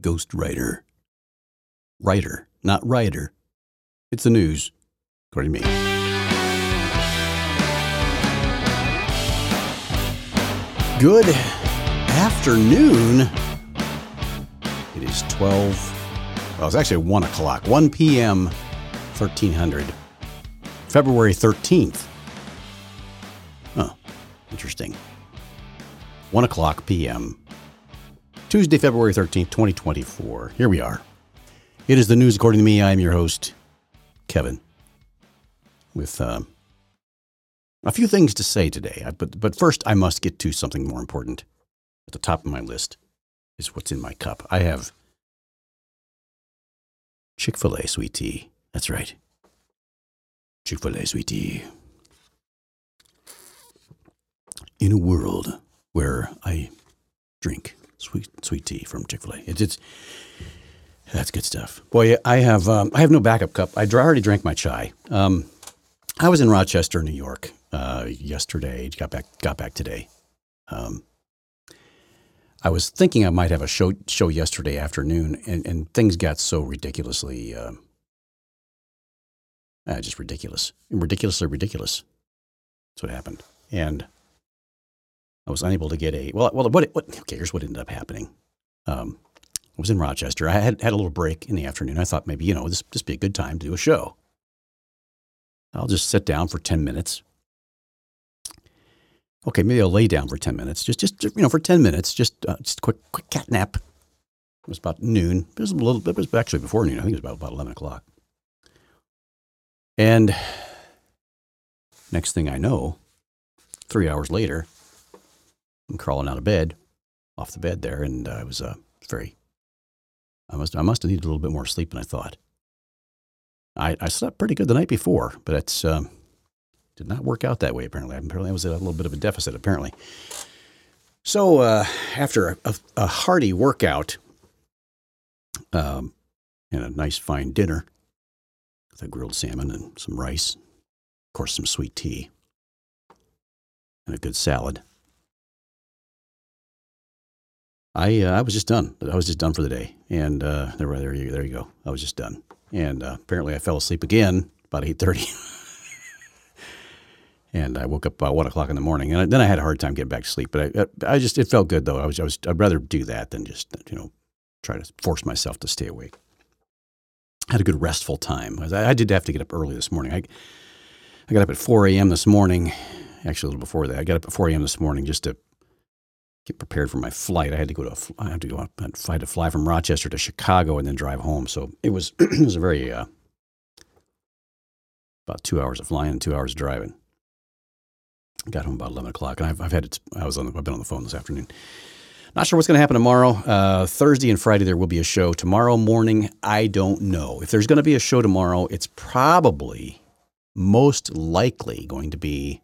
Ghost Writer. Not writer. It's the news, according to me. Good afternoon. It is 12, well, it's actually 1 o'clock, 1 p.m., 1300, February 13th. Oh, interesting. 1 o'clock p.m., Tuesday, February 13th, 2024. Here we are. It is the news according to me. I am your host, Kevin, with uh, a few things to say today. But, but first, I must get to something more important. At the top of my list is what's in my cup. I have Chick fil A sweet tea. That's right. Chick fil A sweet tea. In a world where I drink sweet sweet tea from Chick Fil A. It's, it's that's good stuff. Boy, I have um, I have no backup cup. I already drank my chai. Um, I was in Rochester, New York, uh, yesterday. Got back got back today. Um, I was thinking I might have a show show yesterday afternoon, and, and things got so ridiculously, uh, uh, just ridiculous, ridiculously ridiculous. That's what happened, and I was unable to get a well. Well, what? what okay, here's what ended up happening. Um, I was in Rochester. I had had a little break in the afternoon. I thought maybe you know this this be a good time to do a show. I'll just sit down for ten minutes. Okay, maybe I'll lay down for ten minutes. Just just you know for ten minutes. Just uh, just a quick quick cat nap. It was about noon. It was a little. It was actually before noon. I think it was about about eleven o'clock. And next thing I know, three hours later, I'm crawling out of bed, off the bed there, and I was uh, very. I must I must have needed a little bit more sleep than I thought. I, I slept pretty good the night before, but it's um, did not work out that way. Apparently, apparently I was at a little bit of a deficit. Apparently, so uh, after a, a, hearty workout um, and a nice fine dinner with a grilled salmon and some rice, of course, some sweet tea and a good salad. I uh, I was just done. I was just done for the day, and uh, there, there you there you go. I was just done, and uh, apparently I fell asleep again about eight thirty, and I woke up about one o'clock in the morning, and then I had a hard time getting back to sleep. But I, I just it felt good though. I was I was I'd rather do that than just you know try to force myself to stay awake. I had a good restful time. I, I did have to get up early this morning. I I got up at four a.m. this morning. Actually, a little before that, I got up at four a.m. this morning just to get prepared for my flight. I had to go to a, I had to go up and fly to fly from Rochester to Chicago and then drive home. So it was it was a very uh, about two hours of flying and two hours of driving. Got home about eleven o'clock, and I've, I've had it, I was on the, I've been on the phone this afternoon. Not sure what's going to happen tomorrow. Uh, Thursday and Friday there will be a show. Tomorrow morning, I don't know if there's going to be a show tomorrow. It's probably most likely going to be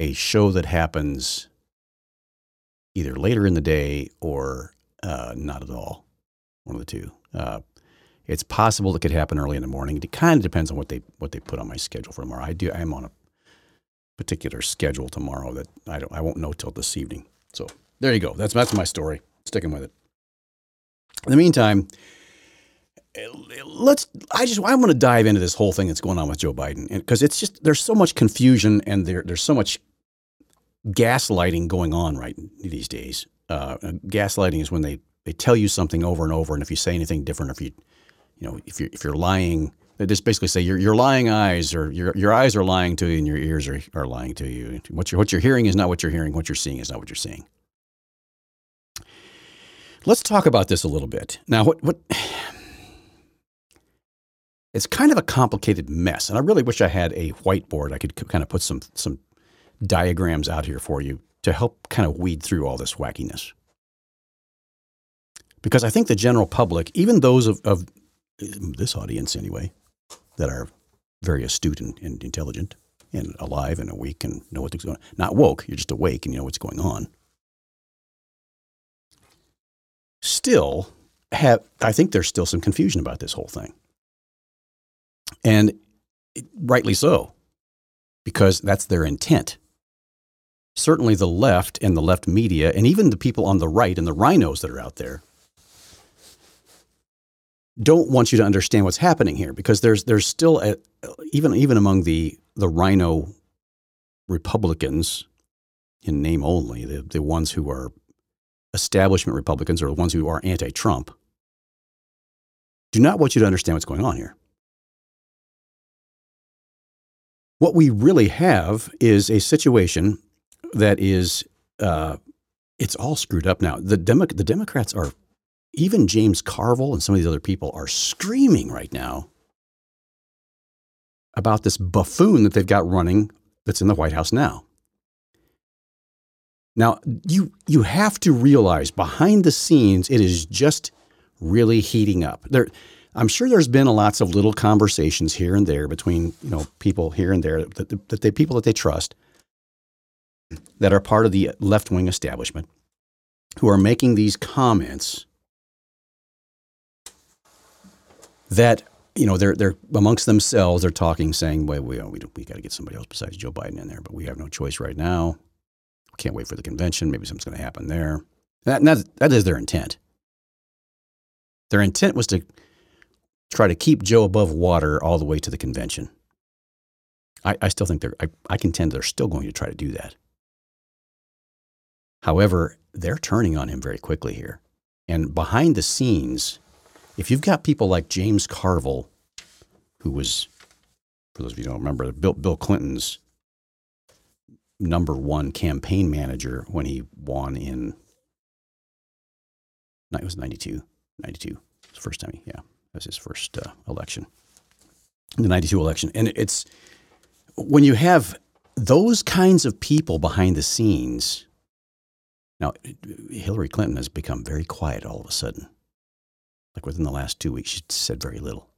a show that happens either later in the day or uh, not at all. One of the two. Uh, it's possible it could happen early in the morning. It kind of depends on what they what they put on my schedule for tomorrow. I do. I am on a particular schedule tomorrow that I don't. I won't know till this evening. So there you go. That's that's my story. Sticking with it. In the meantime, let's. I just. I want to dive into this whole thing that's going on with Joe Biden because it's just there's so much confusion and there there's so much gaslighting going on right these days. Uh, gaslighting is when they, they tell you something over and over, and if you say anything different, if you you know if you if you're lying, they just basically say your your lying eyes or your your eyes are lying to you and your ears are, are lying to you. What you're what you're hearing is not what you're hearing. What you're seeing is not what you're seeing. Let's talk about this a little bit now. What what it's kind of a complicated mess, and I really wish I had a whiteboard I could kind of put some some diagrams out here for you to help kind of weed through all this wackiness. Because I think the general public, even those of, of this audience anyway, that are very astute and, and, intelligent and alive and awake and know what's going on, not woke, you're just awake and you know what's going on, still have, I think there's still some confusion about this whole thing. And rightly so, because that's their intent certainly the left and the left media, and even the people on the right and the RINOs that are out there, don't want you to understand what's happening here because there's there's still a, even even among the the RINO Republicans in name only the the ones who are establishment Republicans or the ones who are anti-Trump do not want you to understand what's going on here. What we really have is a situation that is uh, it's all screwed up now. The Demo- the Democrats are even James Carville and some of these other people are screaming right now about this buffoon that they've got running that's in the White House now. Now, you you have to realize behind the scenes it is just really heating up. There I'm sure there's been lots of little conversations here and there between, you know, people here and there that, that they people that they trust that are part of the left-wing establishment who are making these comments that you know they're they're amongst themselves. They're talking, saying, "Well, we we, we got to get somebody else besides Joe Biden in there, but we have no choice right now. We can't wait for the convention. Maybe something's going to happen there." That, that that is their intent. Their intent was to try to keep Joe above water all the way to the convention. I, I still think they're. I, I contend they're still going to try to do that. However, they're turning on him very quickly here, and behind the scenes if you've got people like James Carville, who was, for those of you who don't remember, Bill, Bill Clinton's number one campaign manager when he won in, it was 92, 92. It was the first time yeah, that was his first uh, election, the 92 election. And it's, when you have those kinds of people behind the scenes, now, Hillary Clinton has become very quiet all of a sudden like within the last two weeks, she said very little.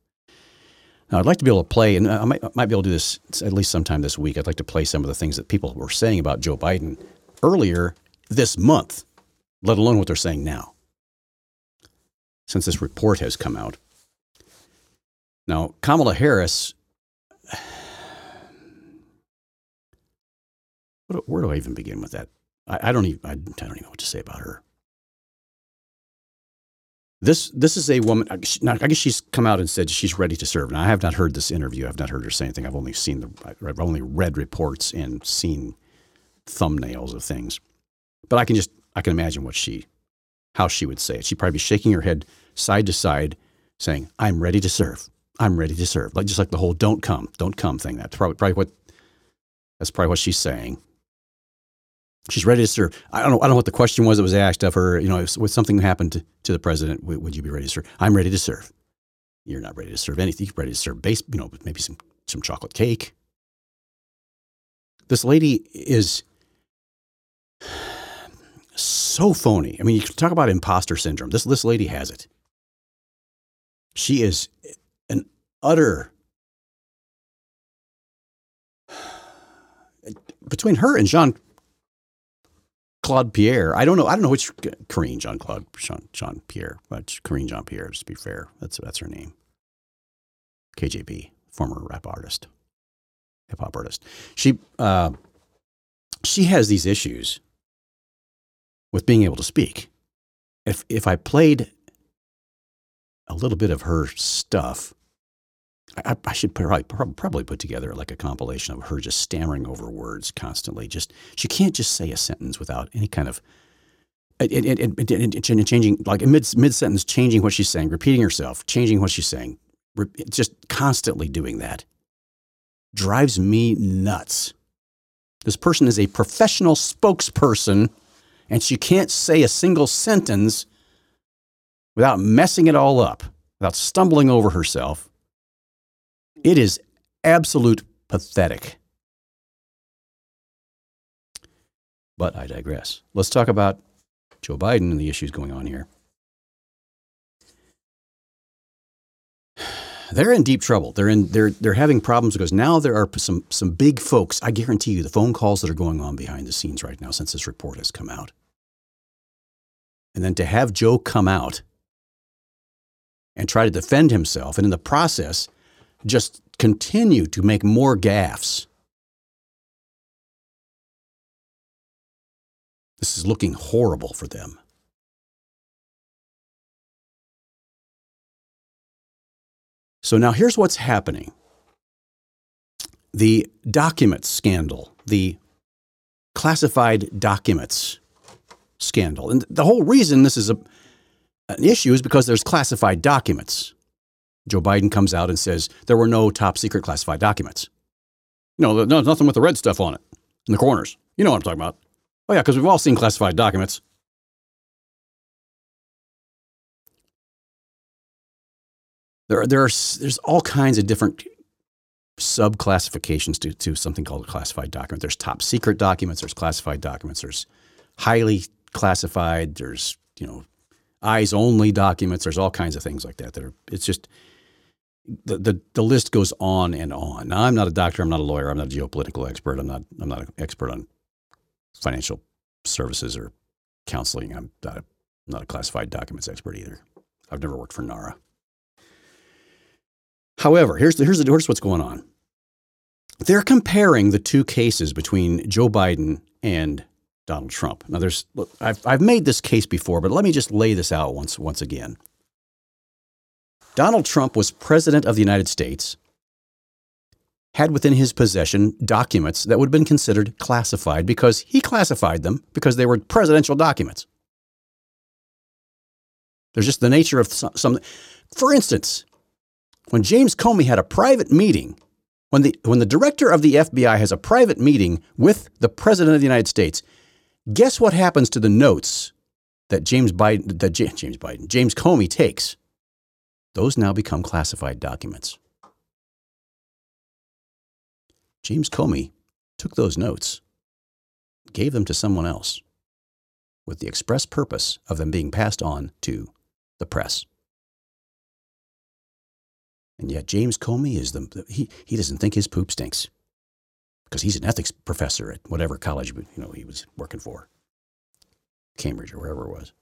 Now, I'd like to be able to play, and I might, might be able to do this at least sometime this week. I'd like to play some of the things that people were saying about Joe Biden earlier this month, let alone what they're saying now, since this report has come out. Now, Kamala Harris, where do I even begin with that? I, I don't even I, I don't even know what to say about her. This this is a woman. I guess she's come out and said she's ready to serve. Now I have not heard this interview. I've not heard her say anything. I've only seen the. I've only read reports and seen thumbnails of things. But I can just I can imagine what she, how she would say it. She'd probably be shaking her head side to side, saying, "I'm ready to serve. I'm ready to serve." Like just like the whole "don't come, don't come" thing. That's probably probably what. That's probably what she's saying she's ready to serve. I don't know. I don't know what the question was that was asked of her. You know, if, if something happened to, to the president, would you be ready to serve? I'm ready to serve. You're not ready to serve anything. You're ready to serve base. You know, maybe some some chocolate cake. This lady is so phony. I mean, you talk about imposter syndrome. This this lady has it. She is an utter between her and Jean Claude Pierre. I don't know. I don't know which Karine Jean Claude Jean, Pierre, but Karine Jean Pierre. To be fair, that's that's her name. KJP, former rap artist, hip hop artist. She uh, she has these issues with being able to speak. If if I played a little bit of her stuff, I, I, should probably, probably put together like a compilation of her just stammering over words constantly. Just she can't just say a sentence without any kind of it, changing like mid mid sentence, changing what she's saying, repeating herself, changing what she's saying, just constantly doing that drives me nuts. This person is a professional spokesperson, and she can't say a single sentence without messing it all up, without stumbling over herself it is absolute pathetic. But I digress. Let's talk about Joe Biden and the issues going on here. They're in deep trouble. They're in they're they're having problems because now there are some some big folks. I guarantee you the phone calls that are going on behind the scenes right now since this report has come out. And then to have Joe come out and try to defend himself and in the process just continue to make more gaffes. This is looking horrible for them. So now here's what's happening the documents scandal, the classified documents scandal. And the whole reason this is a, an issue is because there's classified documents. Joe Biden comes out and says there were no top secret classified documents. No, there's nothing with the red stuff on it in the corners. You know what I'm talking about. Oh, yeah, because we've all seen classified documents. There, there are, there's all kinds of different subclassifications to, to something called a classified document. There's top secret documents, there's classified documents, there's highly classified, there's, you know, eyes only documents, there's all kinds of things like that that are it's just the, the the list goes on and on. Now I'm not a doctor, I'm not a lawyer, I'm not a geopolitical expert, I'm not I'm not an expert on financial services or counseling. I'm not a, not a classified documents expert either. I've never worked for NARA. However, here's, the, here's, the, here's what's going on. They're comparing the two cases between Joe Biden and Donald Trump. Now, there's look, I've, I've made this case before, but let me just lay this out once, once again. Donald Trump was president of the United States, had within his possession documents that would have been considered classified because he classified them because they were presidential documents. There's just the nature of some. for instance, when James Comey had a private meeting, when the, when the director of the FBI has a private meeting with the president of the United States, guess what happens to the notes that James Biden, that James Biden, James Comey takes? Those now become classified documents. James Comey took those notes, gave them to someone else, with the express purpose of them being passed on to the press. And yet James Comey is the he he doesn't think his poop stinks because he's an ethics professor at whatever college you know he was working for, Cambridge or wherever it was.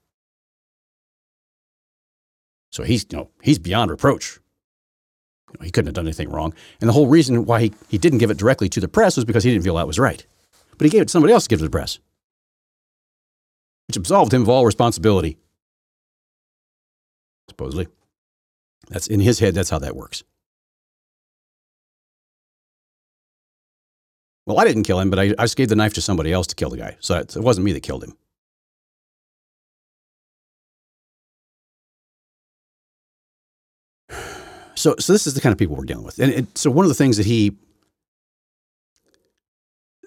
So he's you know he's beyond reproach. You know, he couldn't have done anything wrong, and the whole reason why he, he didn't give it directly to the press was because he didn't feel that was right. But he gave it to somebody else to give to the press, which absolved him of all responsibility. Supposedly. That's in his head, that's how that works. Well, I didn't kill him, but I, I just gave the knife to somebody else to kill the guy. So it wasn't me that killed him. So, so this is the kind of people we're dealing with. And so one of the things that he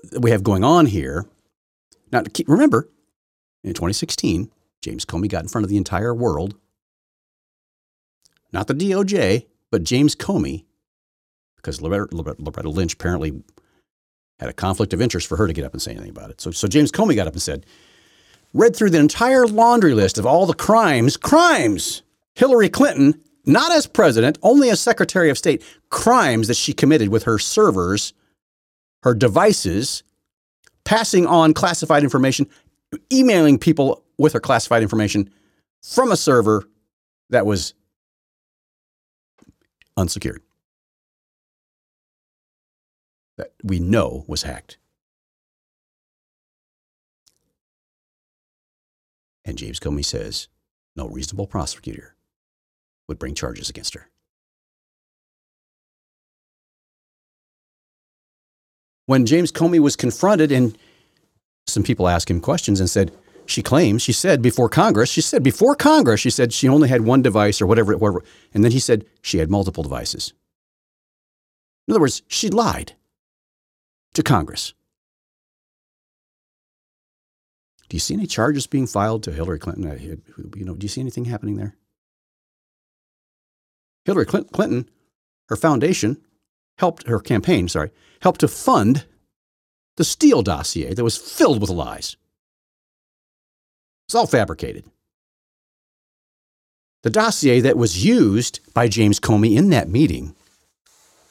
that we have going on here, now keep, remember, in 2016, James Comey got in front of the entire world not the DOJ, but James Comey, because Loretta, Loretta Lynch apparently had a conflict of interest for her to get up and say anything about it. So, so James Comey got up and said, read through the entire laundry list of all the crimes, crimes Hillary Clinton, not as president, only as Secretary of State, crimes that she committed with her servers, her devices, passing on classified information, emailing people with her classified information from a server that was unsecured that we know was hacked. And James Comey says no reasonable prosecutor would bring charges against her. When James Comey was confronted, and some people asked him questions and said, she claims, she said before Congress, she said before Congress, she said she only had one device or whatever, whatever. And then he said she had multiple devices. In other words, she lied to Congress. Do you see any charges being filed to Hillary Clinton? You know, do you see anything happening there? Hillary Clinton, her foundation helped her campaign, sorry, helped to fund the Steele dossier that was filled with lies. It's all fabricated. The dossier that was used by James Comey in that meeting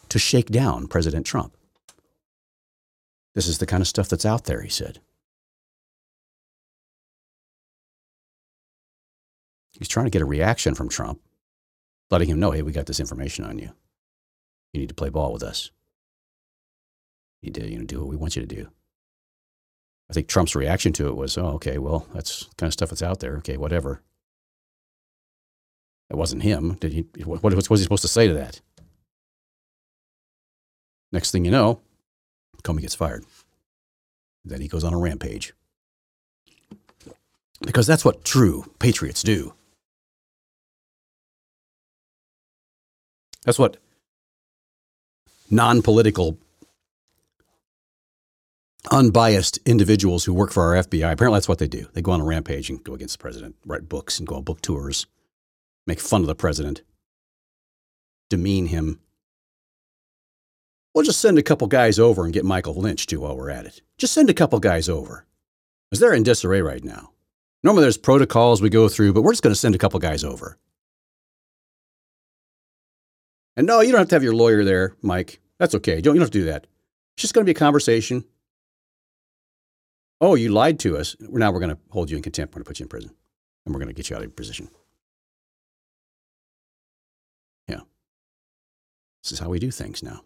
to shake down President Trump. This is the kind of stuff that's out there, he said. He's trying to get a reaction from Trump, letting him know, hey, we got this information on you. You need to play ball with us. You need to you know, do what we want you to do. I think Trump's reaction to it was, oh, okay, well, that's kind of stuff that's out there. Okay, whatever. It wasn't him. Did he? What, what was he supposed to say to that? Next thing you know, Comey gets fired. Then he goes on a rampage. Because that's what true patriots do. That's what non political, unbiased individuals who work for our FBI, apparently that's what they do. They go on a rampage and go against the president, write books and go on book tours, make fun of the president, demean him. We'll just send a couple guys over and get Michael Lynch too while we're at it. Just send a couple guys over. Because they're in disarray right now. Normally there's protocols we go through, but we're just going to send a couple guys over. And no, you don't have to have your lawyer there, Mike. That's okay. You don't, you don't have to do that. It's just going to be a conversation. Oh, you lied to us. Now we're going to hold you in contempt. We're going to put you in prison. And we're going to get you out of your position. Yeah. This is how we do things now.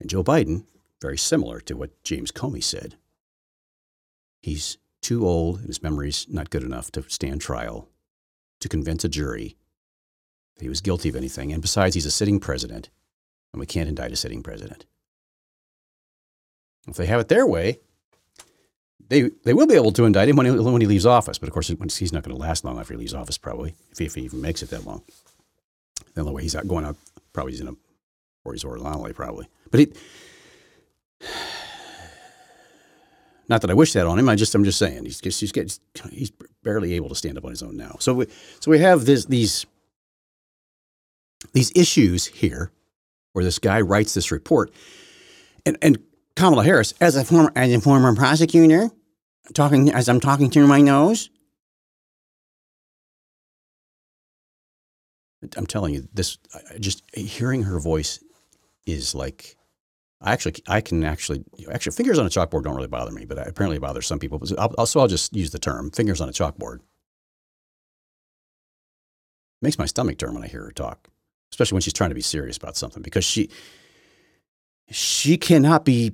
And Joe Biden, very similar to what James Comey said. He's too old and his memory's not good enough to stand trial to convince a jury that he was guilty of anything. And besides, he's a sitting president, and we can't indict a sitting president. If they have it their way, they, they will be able to indict him when he, when he leaves office. But of course, he's not going to last long after he leaves office, probably, if he, if he even makes it that long. The only way he's out going out, probably he's in a, or he's horizontally, probably. But he, not that I wish that on him. I just I'm just saying he's he's getting, he's barely able to stand up on his own now. So we so we have this these these issues here where this guy writes this report, and and Kamala Harris as a former as a former prosecutor, talking as I'm talking through my nose. I'm telling you, this just hearing her voice is like I actually, I can actually, actually, fingers on a chalkboard don't really bother me, but apparently it bothers some people. I'll, so I'll just use the term fingers on a chalkboard. It makes my stomach turn when I hear her talk, especially when she's trying to be serious about something because she, she cannot be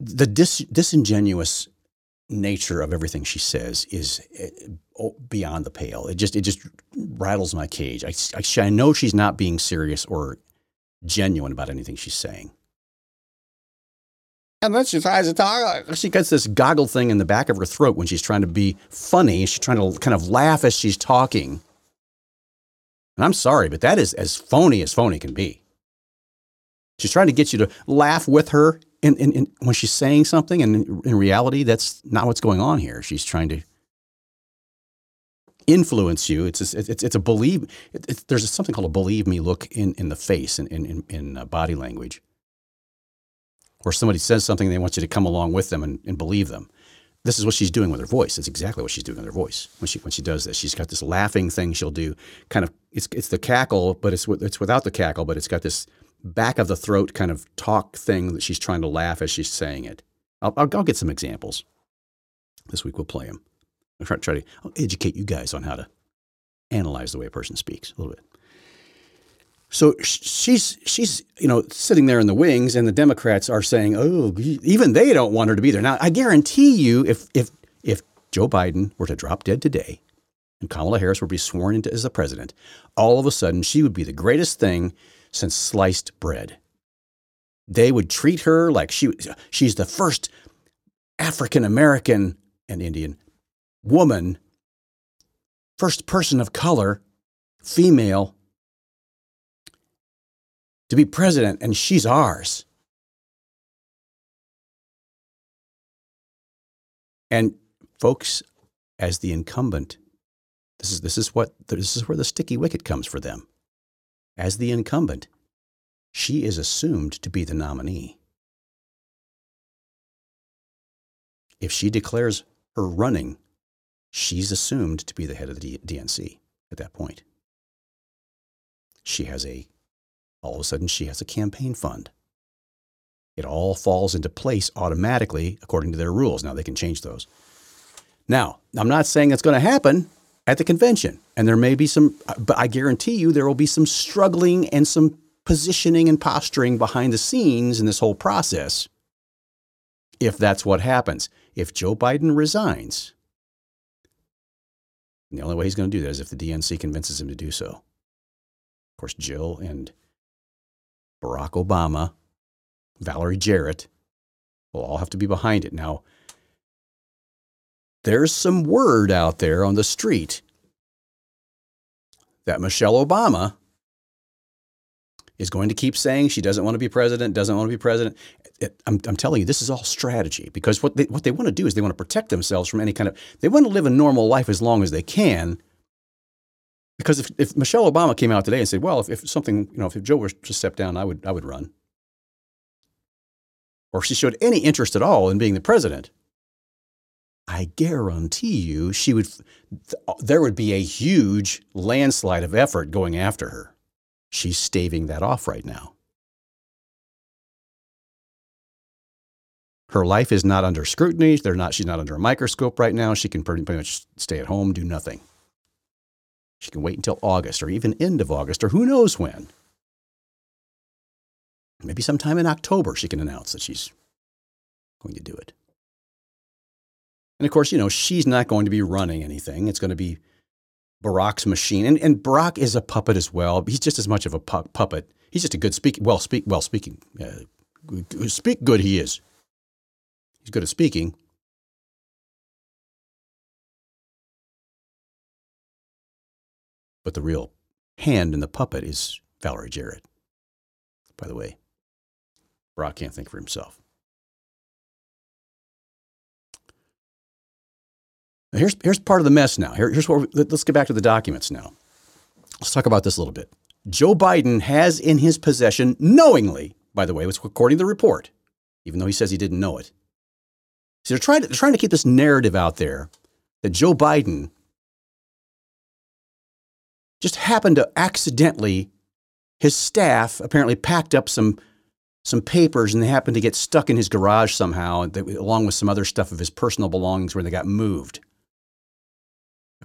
the dis, disingenuous nature of everything she says is eh, beyond the pale. It just, it just rattles my cage. I, I, I know she's not being serious or genuine about anything she's saying. And then she tries to talk. She gets this goggle thing in the back of her throat when she's trying to be funny. She's trying to kind of laugh as she's talking. And I'm sorry, but that is as phony as phony can be. She's trying to get you to laugh with her in, in, in when she's saying something, and in, in reality, that's not what's going on here. She's trying to influence you. It's a, it's, it's a believe. There's something called a believe me look in, in the face in, in, in uh, body language, where somebody says something and they want you to come along with them and, and believe them. This is what she's doing with her voice. That's exactly what she's doing with her voice when she when she does this. She's got this laughing thing she'll do. Kind of it's it's the cackle, but it's it's without the cackle, but it's got this back of the throat kind of talk thing that she's trying to laugh as she's saying it. I'll, I'll, I'll get some examples. This week we'll play them. I'll try, try to educate you guys on how to analyze the way a person speaks a little bit. So she's she's you know sitting there in the wings, and the Democrats are saying, "Oh, even they don't want her to be there." Now, I guarantee you, if if if Joe Biden were to drop dead today, and Kamala Harris were to be sworn into as the president, all of a sudden she would be the greatest thing since sliced bread. They would treat her like she she's the first African American and Indian woman, first person of color, female, to be president, and she's ours. And folks, as the incumbent, this is, this is what this is where the sticky wicket comes for them. As the incumbent, she is assumed to be the nominee. If she declares her running she's assumed to be the head of the DNC at that point. She has a, all of a sudden, she has a campaign fund. It all falls into place automatically according to their rules. Now they can change those. Now, I'm not saying it's going to happen at the convention, and there may be some, but I guarantee you there will be some struggling and some positioning and posturing behind the scenes in this whole process if that's what happens. If Joe Biden resigns, and the only way he's going to do that is if the DNC convinces him to do so. Of course, Jill and Barack Obama, Valerie Jarrett will all have to be behind it. Now, there's some word out there on the street that Michelle Obama is going to keep saying she doesn't want to be president, doesn't want to be president. I'm, I'm, telling you, this is all strategy because what they, what they want to do is they want to protect themselves from any kind of, they want to live a normal life as long as they can. Because if, if Michelle Obama came out today and said, well, if, if something, you know, if Joe were to step down, I would, I would run. Or if she showed any interest at all in being the president, I guarantee you she would, there would be a huge landslide of effort going after her. She's staving that off right now. Her life is not under scrutiny. They're not, she's not under a microscope right now. She can pretty, pretty much stay at home, do nothing. She can wait until August or even end of August or who knows when. Maybe sometime in October she can announce that she's going to do it. And of course, you know, she's not going to be running anything. It's going to be Barack's machine. And, and Barack is a puppet as well. He's just as much of a pu- puppet. He's just a good speak, well speak, well speaking. Uh, speak good he is. He's good at speaking. But the real hand in the puppet is Valerie Jarrett. By the way, Barack can't think for himself. Here's, here's part of the mess now. Here, here's what let's get back to the documents now. Let's talk about this a little bit. Joe Biden has in his possession, knowingly, by the way, was according to the report, even though he says he didn't know it. So they're trying to, they're trying to keep this narrative out there that Joe Biden just happened to accidentally, his staff apparently packed up some some papers and they happened to get stuck in his garage somehow, along with some other stuff of his personal belongings where they got moved.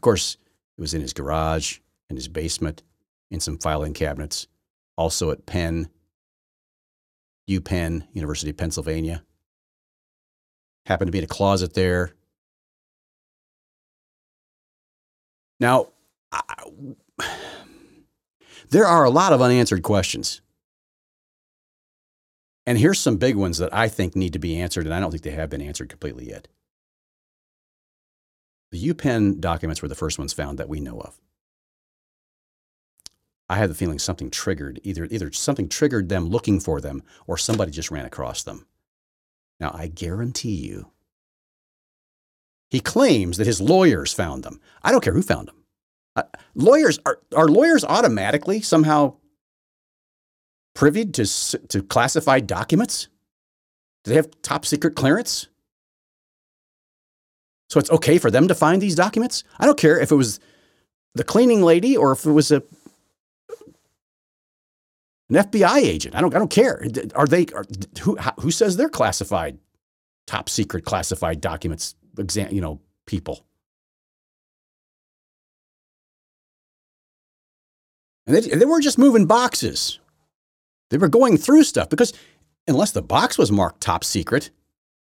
Course, it was in his garage, in his basement, in some filing cabinets, also at Penn, UPenn, University of Pennsylvania. Happened to be in a closet there. Now, I, there are a lot of unanswered questions. And here's some big ones that I think need to be answered, and I don't think they have been answered completely yet. The UPenn documents were the first ones found that we know of. I have the feeling something triggered, either, either something triggered them looking for them or somebody just ran across them. Now, I guarantee you, he claims that his lawyers found them. I don't care who found them. Uh, lawyers are, are lawyers automatically somehow privy to, to classified documents? Do they have top secret clearance? So it's okay for them to find these documents? I don't care if it was the cleaning lady or if it was a an FBI agent. I don't I don't care. Are they are, who who says they're classified top secret classified documents exam, you know, people? And they, they weren't just moving boxes. They were going through stuff because unless the box was marked top secret,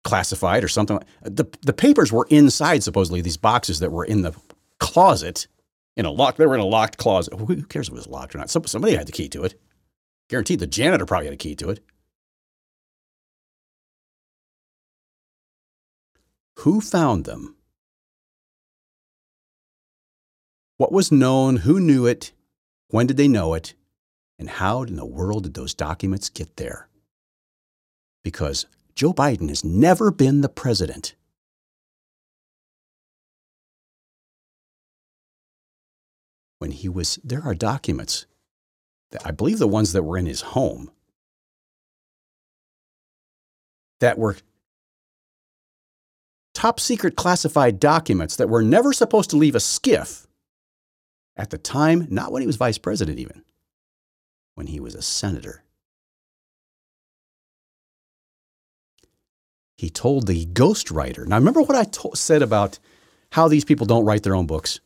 classified or something. The, the papers were inside, supposedly, these boxes that were in the closet in a lock. They were in a locked closet. Who cares if it was locked or not? Somebody had the key to it. Guaranteed the janitor probably had a key to it. Who found them? What was known? Who knew it? When did they know it? And how in the world did those documents get there? Because Joe Biden has never been the president. When he was, there are documents, that I believe the ones that were in his home, that were top secret classified documents that were never supposed to leave a SCIF at the time, not when he was vice president, even, when he was a senator. He told the ghostwriter. Now, remember what I to- said about how these people don't write their own books?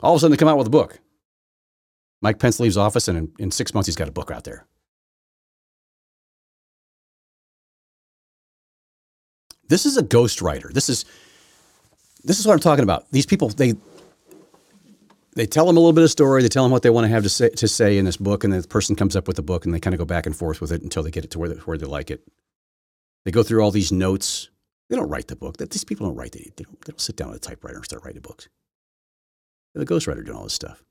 All of a sudden, they come out with a book. Mike Pence leaves office, and in, in six months, he's got a book out there. This is a ghostwriter. This is this is what I'm talking about. These people, they they tell them a little bit of story. They tell them what they want to have to say, to say in this book, and the person comes up with the book, and they kind of go back and forth with it until they get it to where they, where they like it. They go through all these notes. They don't write the book. These people don't write. They, don't, they don't sit down at a typewriter and start writing books. They're the ghostwriter doing all this stuff.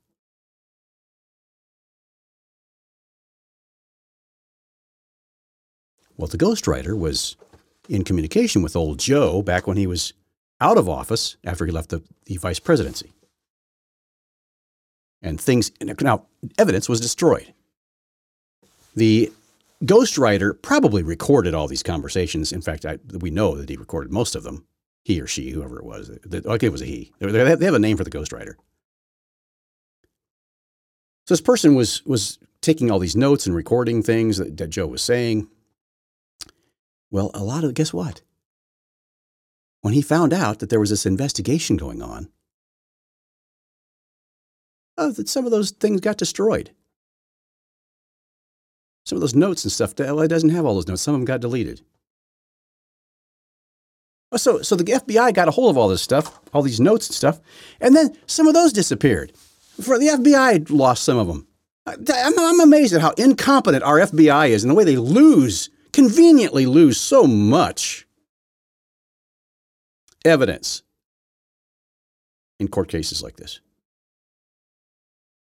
Well, the ghostwriter was in communication with old Joe back when he was out of office after he left the, the vice presidency. And things, now, evidence was destroyed. The ghostwriter probably recorded all these conversations. In fact, I, we know that he recorded most of them, he or she, whoever it was. Okay, it was a he. They have a name for the ghostwriter. So this person was, was taking all these notes and recording things that, that Joe was saying. Well, a lot of, guess what? When he found out that there was this investigation going on, oh, that some of those things got destroyed. Some of those notes and stuff, it doesn't have all those notes. Some of them got deleted. Oh, so, so the FBI got a hold of all this stuff, all these notes and stuff, and then some of those disappeared. For the FBI lost some of them. I'm, I'm amazed at how incompetent our FBI is and the way they lose conveniently lose so much evidence in court cases like this.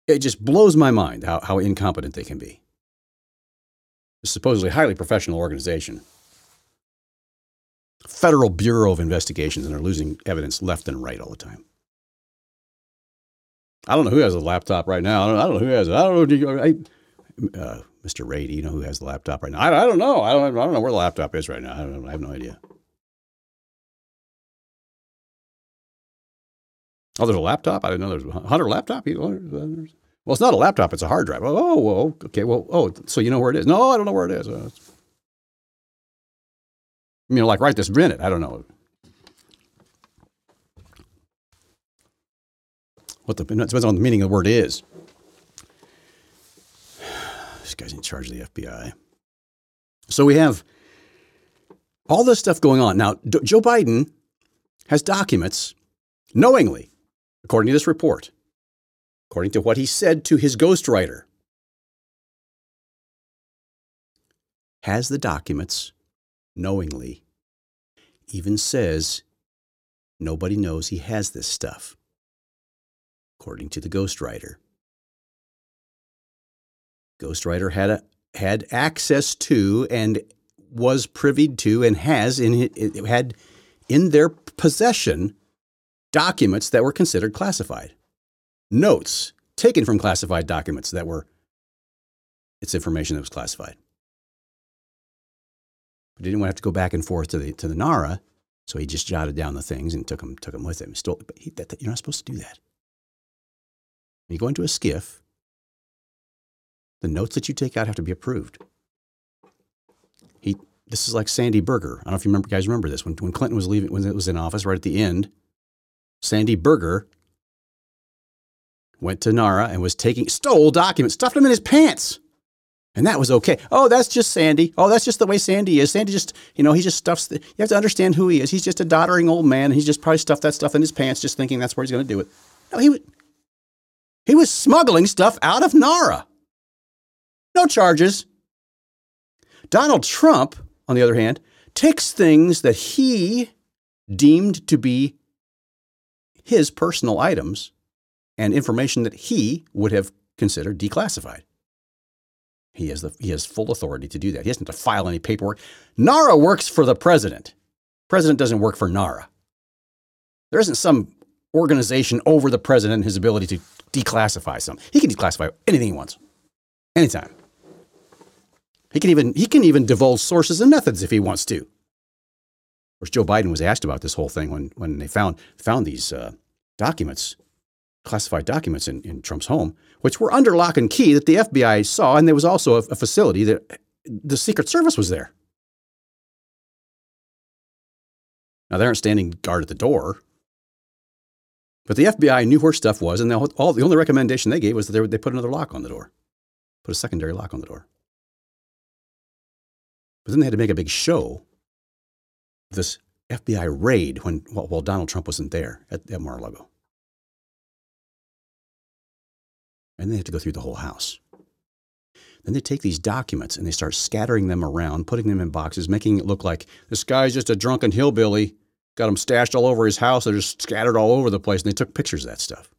It just blows my mind how, how incompetent they can be. Supposedly highly professional organization. Federal Bureau of Investigations, and they're losing evidence left and right all the time. I don't know who has a laptop right now. I don't, I don't know who has it. I don't know. I, uh, Mr. Wray, do you know who has the laptop right now? I, I don't know. I don't, I don't know where the laptop is right now. I, don't, I have no idea. Oh, there's a laptop? I didn't know there was a Hunter laptop? Well, it's not a laptop. It's a hard drive. Oh, well, okay. Well, oh, so you know where it is? No, I don't know where it is. Uh, you know, like right this minute. I don't know. What the, it depends on the meaning of the word is. This guy's in charge of the FBI. So we have all this stuff going on. Now, Joe Biden has documents knowingly, according to this report, according to what he said to his ghostwriter, has the documents knowingly, even says nobody knows he has this stuff, according to the ghostwriter. Ghostwriter had a, had access to and was privy to and has in had in their possession documents that were considered classified. Notes taken from classified documents that were it's information that was classified. But he didn't want to have to go back and forth to the to the NARA, so he just jotted down the things and took them took them with him. Still, but he, that, you're not supposed to do that. When you go into a SCIF, the notes that you take out have to be approved. He, this is like Sandy Berger. I don't know if you remember, guys remember this. When, when Clinton was leaving, when it was in office, right at the end, Sandy Berger went to NARA and was taking, stole documents, stuffed them in his pants. And that was okay. Oh, that's just Sandy. Oh, that's just the way Sandy is. Sandy just, you know, he just stuffs. The, you have to understand who he is. He's just a doddering old man. He's just probably stuffed that stuff in his pants, just thinking that's where he's going to do it. No, he, was, he was smuggling stuff out of NARA. No charges. Donald Trump, on the other hand, takes things that he deemed to be his personal items and information that he would have considered declassified. He has, the, he has full authority to do that. He doesn't have to file any paperwork. NARA works for the president. President doesn't work for NARA. There isn't some organization over the president and his ability to declassify something. He can declassify anything he wants, anytime. He can even he can even divulge sources and methods if he wants to. Of course, Joe Biden was asked about this whole thing when when they found found these uh, documents, classified documents in, in Trump's home, which were under lock and key that the FBI saw, and there was also a, a facility that the Secret Service was there. Now they aren't standing guard at the door, but the FBI knew where stuff was, and the, all, the only recommendation they gave was that they, they put another lock on the door, put a secondary lock on the door. But then they had to make a big show this FBI raid when while Donald Trump wasn't there at, at Mar-a-Lago. And they have to go through the whole house. Then they take these documents and they start scattering them around, putting them in boxes, making it look like this guy's just a drunken hillbilly, got them stashed all over his house. They're just scattered all over the place. And they took pictures of that stuff.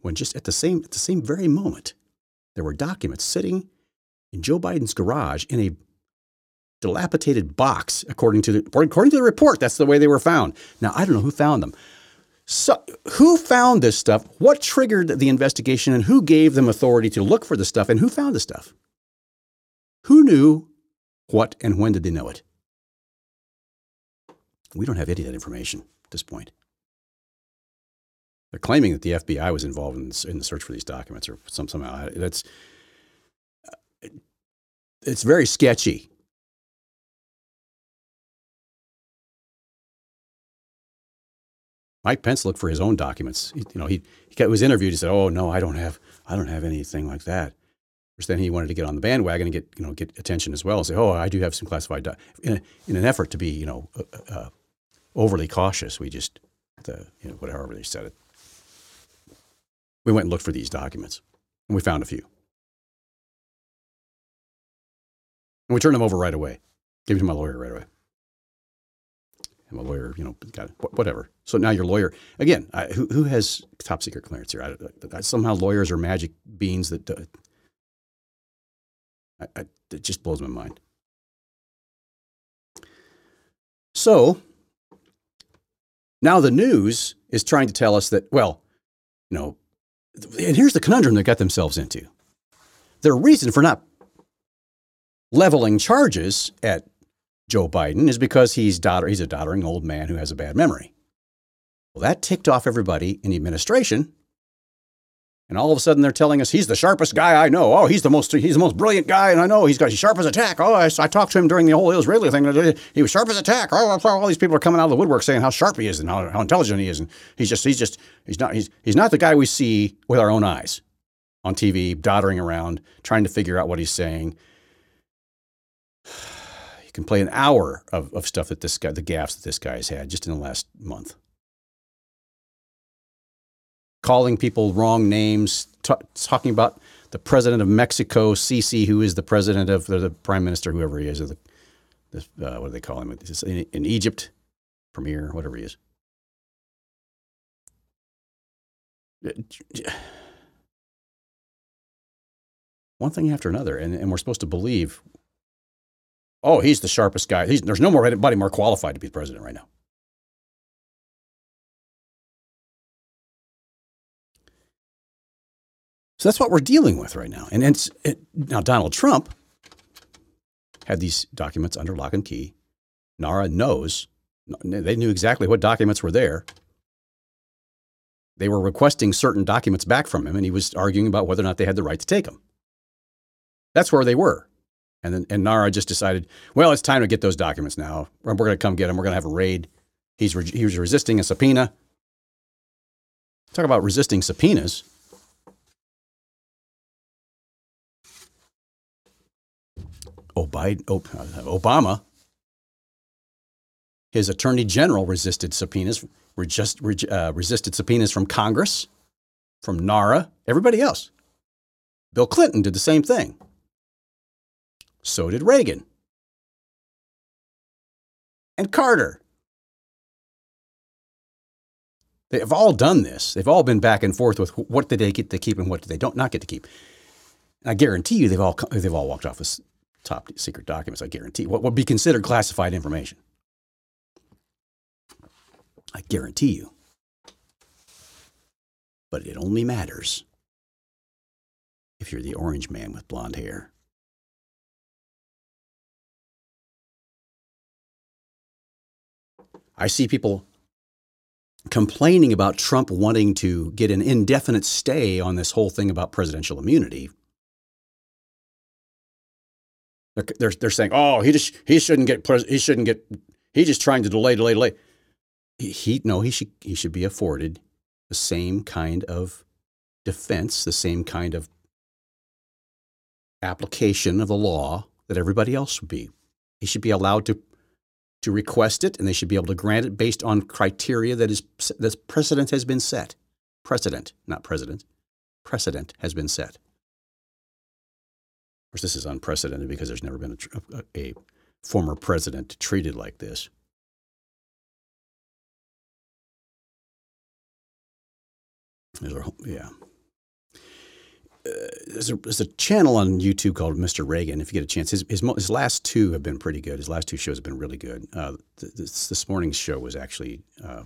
When just at the same at the same very moment, there were documents sitting in Joe Biden's garage in a dilapidated box, according to the according to the report. That's the way they were found. Now I don't know who found them. So, who found this stuff? What triggered the investigation, and who gave them authority to look for the stuff? And who found the stuff? Who knew what and when did they know it? We don't have any of that information at this point. They're claiming that the FBI was involved in, in the search for these documents, or some, somehow that's it's very sketchy. Mike Pence looked for his own documents. He, you know, he, he was interviewed. He said, "Oh no, I don't have, I don't have anything like that." Which then he wanted to get on the bandwagon and get, you know, get attention as well. And say, "Oh, I do have some classified." Do-. In, a, in an effort to be, you know, uh, uh, overly cautious, we just, the, you know, whatever they said it. We went and looked for these documents, and we found a few. And we turned them over right away. Gave them to my lawyer right away. I'm a lawyer, you know, got whatever. So now your lawyer again. I, who, who has top secret clearance here? I, I, somehow lawyers are magic beans that uh, it just blows my mind. So now the news is trying to tell us that well, you know, and here's the conundrum they got themselves into. Their reason for not leveling charges at Joe Biden is because he's, dotter, he's a doddering old man who has a bad memory. Well, that ticked off everybody in the administration. And all of a sudden, they're telling us he's the sharpest guy I know. Oh, he's the most he's the most brilliant guy, and I know he's got he's sharp as a tack. Oh, I, I talked to him during the whole Israeli thing. He was sharp as a tack. Oh, oh, oh, all these people are coming out of the woodwork saying how sharp he is and how, how intelligent he is, and he's just he's just he's not he's he's not the guy we see with our own eyes on TV, doddering around, trying to figure out what he's saying can play an hour of, of stuff that this guy, the gaffes that this guy has had just in the last month. Calling people wrong names, t- talking about the president of Mexico, Sisi, who is the president of the, the prime minister, whoever he is, or the, the uh, what do they call him in, in Egypt, premier, whatever he is. One thing after another, and, and we're supposed to believe oh, he's the sharpest guy. He's, there's no more anybody more qualified to be the president right now. So that's what we're dealing with right now. And it, now Donald Trump had these documents under lock and key. NARA knows, they knew exactly what documents were there. They were requesting certain documents back from him, and he was arguing about whether or not they had the right to take them. That's where they were. And then and NARA just decided, well, it's time to get those documents now. We're going to come get them. We're going to have a raid. He's re- he was resisting a subpoena. Talk about resisting subpoenas. Oh, oh, Obama, his attorney general resisted subpoenas, just, uh, resisted subpoenas from Congress, from NARA, everybody else. Bill Clinton did the same thing. So did Reagan. And Carter. They have all done this. They've all been back and forth with what did they get to keep and what did they don't not get to keep. And I guarantee you, they've all they've all walked off with top secret documents. I guarantee what would be considered classified information. I guarantee you. But it only matters if you're the orange man with blonde hair. I see people complaining about Trump wanting to get an indefinite stay on this whole thing about presidential immunity. They're, they're, they're saying, oh, he just he shouldn't get pres- he shouldn't get he's just trying to delay, delay, delay. He, he no, he should he should be afforded the same kind of defense, the same kind of application of the law that everybody else would be. He should be allowed to to request it, and they should be able to grant it based on criteria that is that precedent has been set. Precedent, not president. Precedent has been set. Of course, this is unprecedented because there's never been a, a, a former president treated like this. yeah. There's, a, there's a channel on YouTube called Mr. Reagan. If you get a chance, his, his, his last two have been pretty good. His last two shows have been really good. Uh, this, this morning's show was actually uh,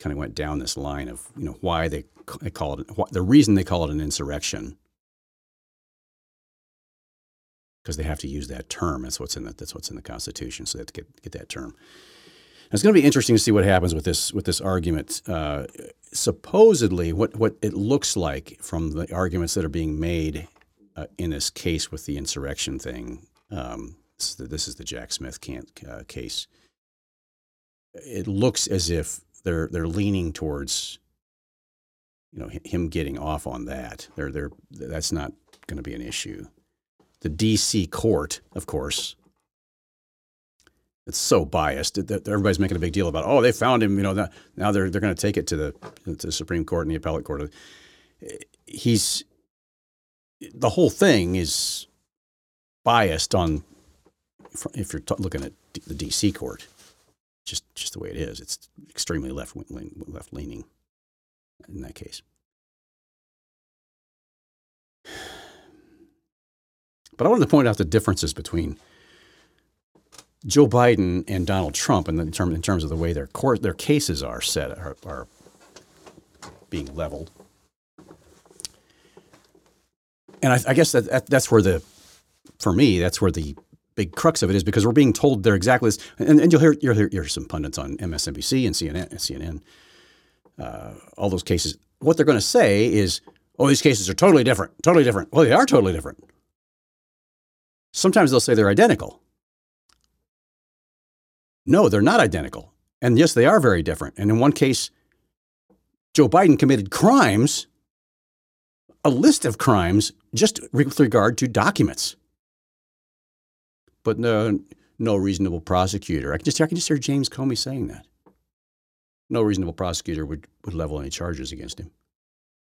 kind of went down this line of you know why they, they call it the reason they call it an insurrection because they have to use that term. That's what's in the, that's what's in the Constitution. So they have to get get that term. It's going to be interesting to see what happens with this with this argument. Uh, supposedly, what what it looks like from the arguments that are being made uh, in this case with the insurrection thing. Um, this, is the, this, is the, Jack Smith uh, case. It looks as if they're they're leaning towards, you know, him getting off on that. They're they're that's not going to be an issue. The D.C. court, of course, it's so biased that everybody's making a big deal about. Oh, they found him. You know, now they're they're going to take it to the to the Supreme Court and the appellate court. He's the whole thing is biased on if you're looking at the D.C. court, just just the way it is. It's extremely left left leaning in that case. But I wanted to point out the differences between Joe Biden and Donald Trump, in, in, term, in terms of the way their court, their cases are set, are, are being leveled. And I, I guess that, that, that's where the, for me, that's where the big crux of it is because we're being told they're exactly this. And, and you'll hear, you'll hear, hear some pundits on MSNBC and CNN, CNN uh, all those cases. What they're going to say is, oh, these cases are totally different, totally different. Well, they are totally different. Sometimes they'll say they're identical. No, they're not identical. And yes, they are very different. And in one case, Joe Biden committed crimes, a list of crimes, just with regard to documents. But no, no reasonable prosecutor. I can just, I can just hear James Comey saying that. No reasonable prosecutor would, would level any charges against him.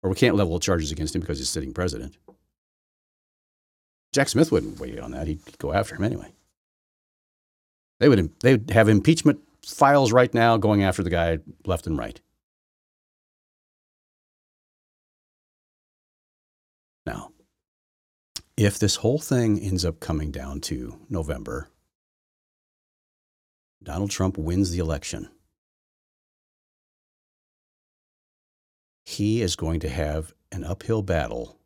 Or we can't level charges against him because he's sitting president. Jack Smith wouldn't wait on that. He'd go after him anyway. They would they would have impeachment files right now going after the guy left and right. Now, if this whole thing ends up coming down to November, Donald Trump wins the election. He is going to have an uphill battle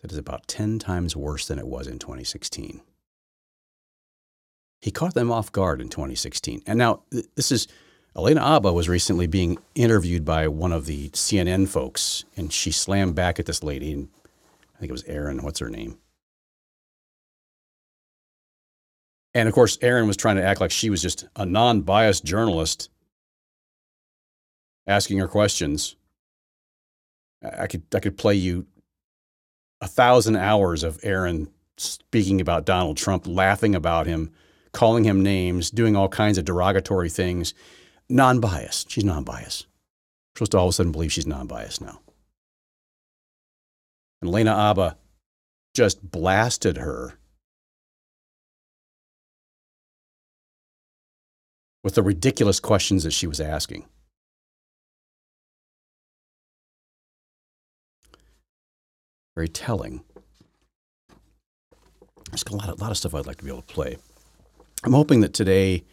that is about 10 times worse than it was in 2016 he caught them off guard in 2016. And now this is Alina Habba was recently being interviewed by one of the CNN folks, and she slammed back at this lady, and I think it was Erin. What's her name? And of course, Erin was trying to act like she was just a non-biased journalist asking her questions. I could I could play you a thousand hours of Erin speaking about Donald Trump, laughing about him, calling him names, doing all kinds of derogatory things. Non biased. She's non biased. Supposed to all of a sudden believe she's non biased now. And Lena Habba just blasted her with the ridiculous questions that she was asking. Very telling. There's a lot, a lot of stuff I'd like to be able to play. I'm hoping that today,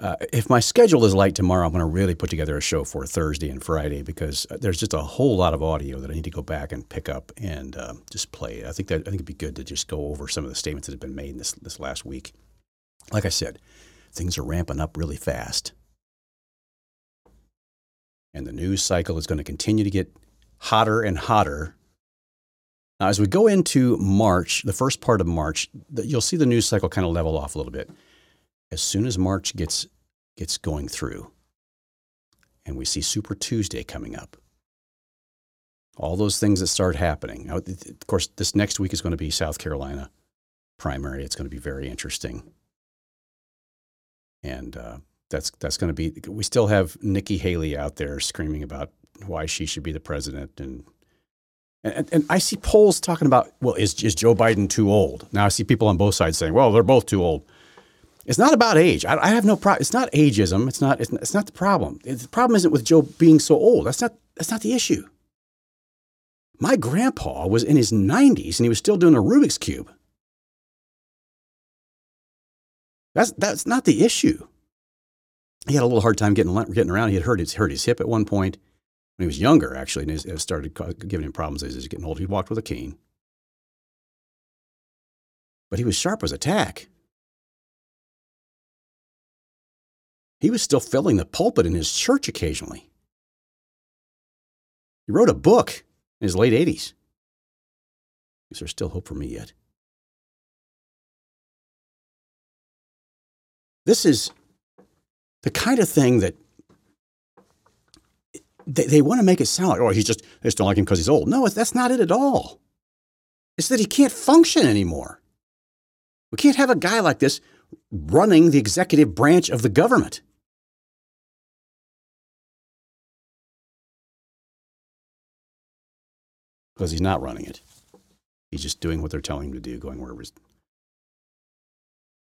uh, if my schedule is light tomorrow, I'm going to really put together a show for Thursday and Friday because uh, there's just a whole lot of audio that I need to go back and pick up and uh, just play. I think that I think it'd be good to just go over some of the statements that have been made this this last week. Like I said, things are ramping up really fast, and the news cycle is going to continue to get hotter and hotter now, as we go into March, the first part of March, you'll see the news cycle kind of level off a little bit. As soon as March gets gets going through, and we see Super Tuesday coming up, all those things that start happening. Now, of course, this next week is going to be South Carolina primary. It's going to be very interesting. and uh, that's that's going to be. We still have Nikki Haley out there screaming about why she should be the president, and and, and I see polls talking about, well, is is Joe Biden too old? Now I see people on both sides saying, well, they're both too old. It's not about age. I, I have no problem. It's not ageism. It's not. It's, it's not the problem. the problem isn't with Joe being so old. That's not. That's not the issue. My grandpa was in his 90s and he was still doing a Rubik's cube. That's that's not the issue. He had a little hard time getting getting around. He had hurt his hurt his hip at one point when he was younger, actually, and it started giving him problems as he was getting older. He walked with a cane, but he was sharp as a tack. He was still filling the pulpit in his church occasionally. He wrote a book in his late 80s. Is there still hope for me yet? This is the kind of thing that they, they want to make it sound like, oh, he's just, they just don't like him because he's old. No, that's not it at all. It's that he can't function anymore. We can't have a guy like this running the executive branch of the government. Because he's not running it. He's just doing what they're telling him to do, going wherever.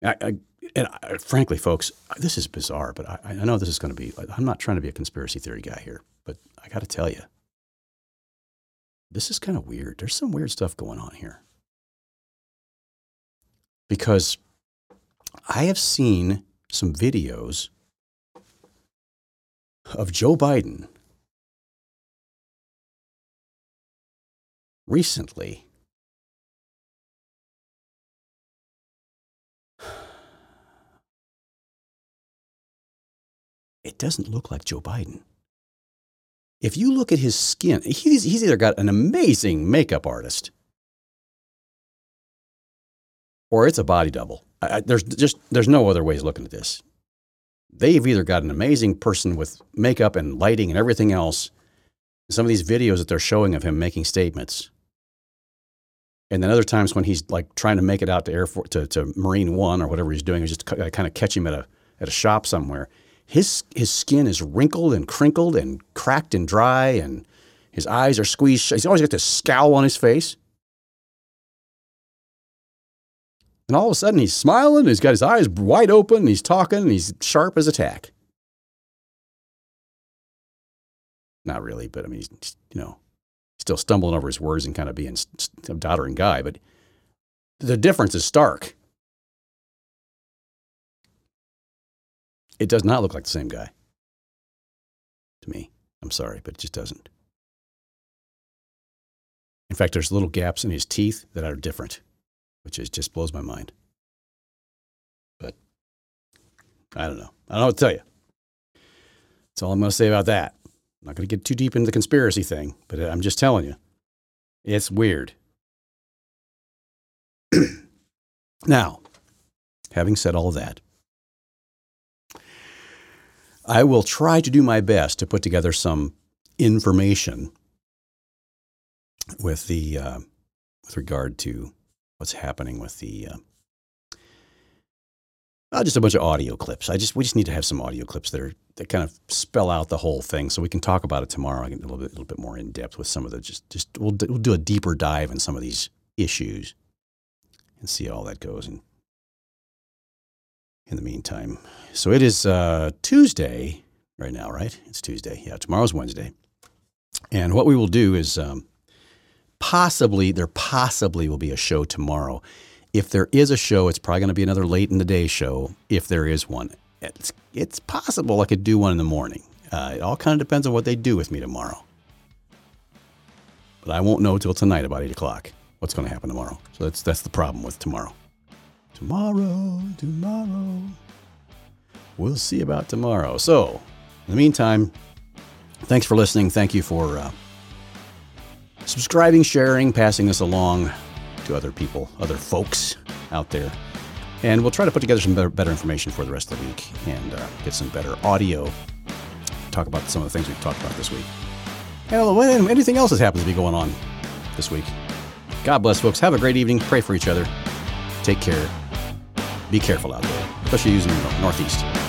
I, I, and I, frankly, folks, this is bizarre, but I, I know this is going to be. I'm not trying to be a conspiracy theory guy here, but I got to tell you, this is kind of weird. There's some weird stuff going on here. Because I have seen some videos of Joe Biden recently it doesn't look like Joe Biden. If you look at his skin, he's, he's either got an amazing makeup artist or it's a body double. I, I, there's just there's no other ways looking at this. They've either got an amazing person with makeup and lighting and everything else. Some of these videos that they're showing of him making statements, and then other times when he's like trying to make it out to Air Force to, to Marine One or whatever he's doing, is just uh, kind of catch him at a at a shop somewhere his his skin is wrinkled and crinkled and cracked and dry, and his eyes are squeezed. He's always got this scowl on his face. And all of a sudden, he's smiling. He's got his eyes wide open. And he's talking. And he's sharp as a tack. Not really, but I mean, he's you know still stumbling over his words and kind of being a doddering guy. But the difference is stark. It does not look like the same guy to me. I'm sorry, but it just doesn't. In fact, there's little gaps in his teeth that are different, which is, just blows my mind. But I don't know. I don't know what to tell you. That's all I'm going to say about that. I'm not going to get too deep into the conspiracy thing, but I'm just telling you, it's weird. now, having said all that, I will try to do my best to put together some information with the uh, with regard to what's happening with the uh, just a bunch of audio clips. I just we just need to have some audio clips that are that kind of spell out the whole thing, so we can talk about it tomorrow. A little bit, little bit more in depth with some of the just just we'll we'll do a deeper dive in some of these issues and see how all that goes and in the meantime. So it is uh, Tuesday right now, right? It's Tuesday. Yeah, tomorrow's Wednesday. And what we will do is um, possibly, there possibly will be a show tomorrow. If there is a show, it's probably going to be another late in the day show, if there is one. It's, it's possible I could do one in the morning. Uh, it all kind of depends on what they do with me tomorrow. But I won't know till tonight about 8 o'clock what's going to happen tomorrow. So that's, that's the problem with tomorrow. Tomorrow, tomorrow. We'll see about tomorrow. So, in the meantime, thanks for listening. Thank you for uh, subscribing, sharing, passing this along to other people, other folks out there. And we'll try to put together some better, better information for the rest of the week and uh, get some better audio. Talk about some of the things we've talked about this week. And anything else that happens to be going on this week. God bless, folks. Have a great evening. Pray for each other. Take care. Be careful out there, especially using the Northeast.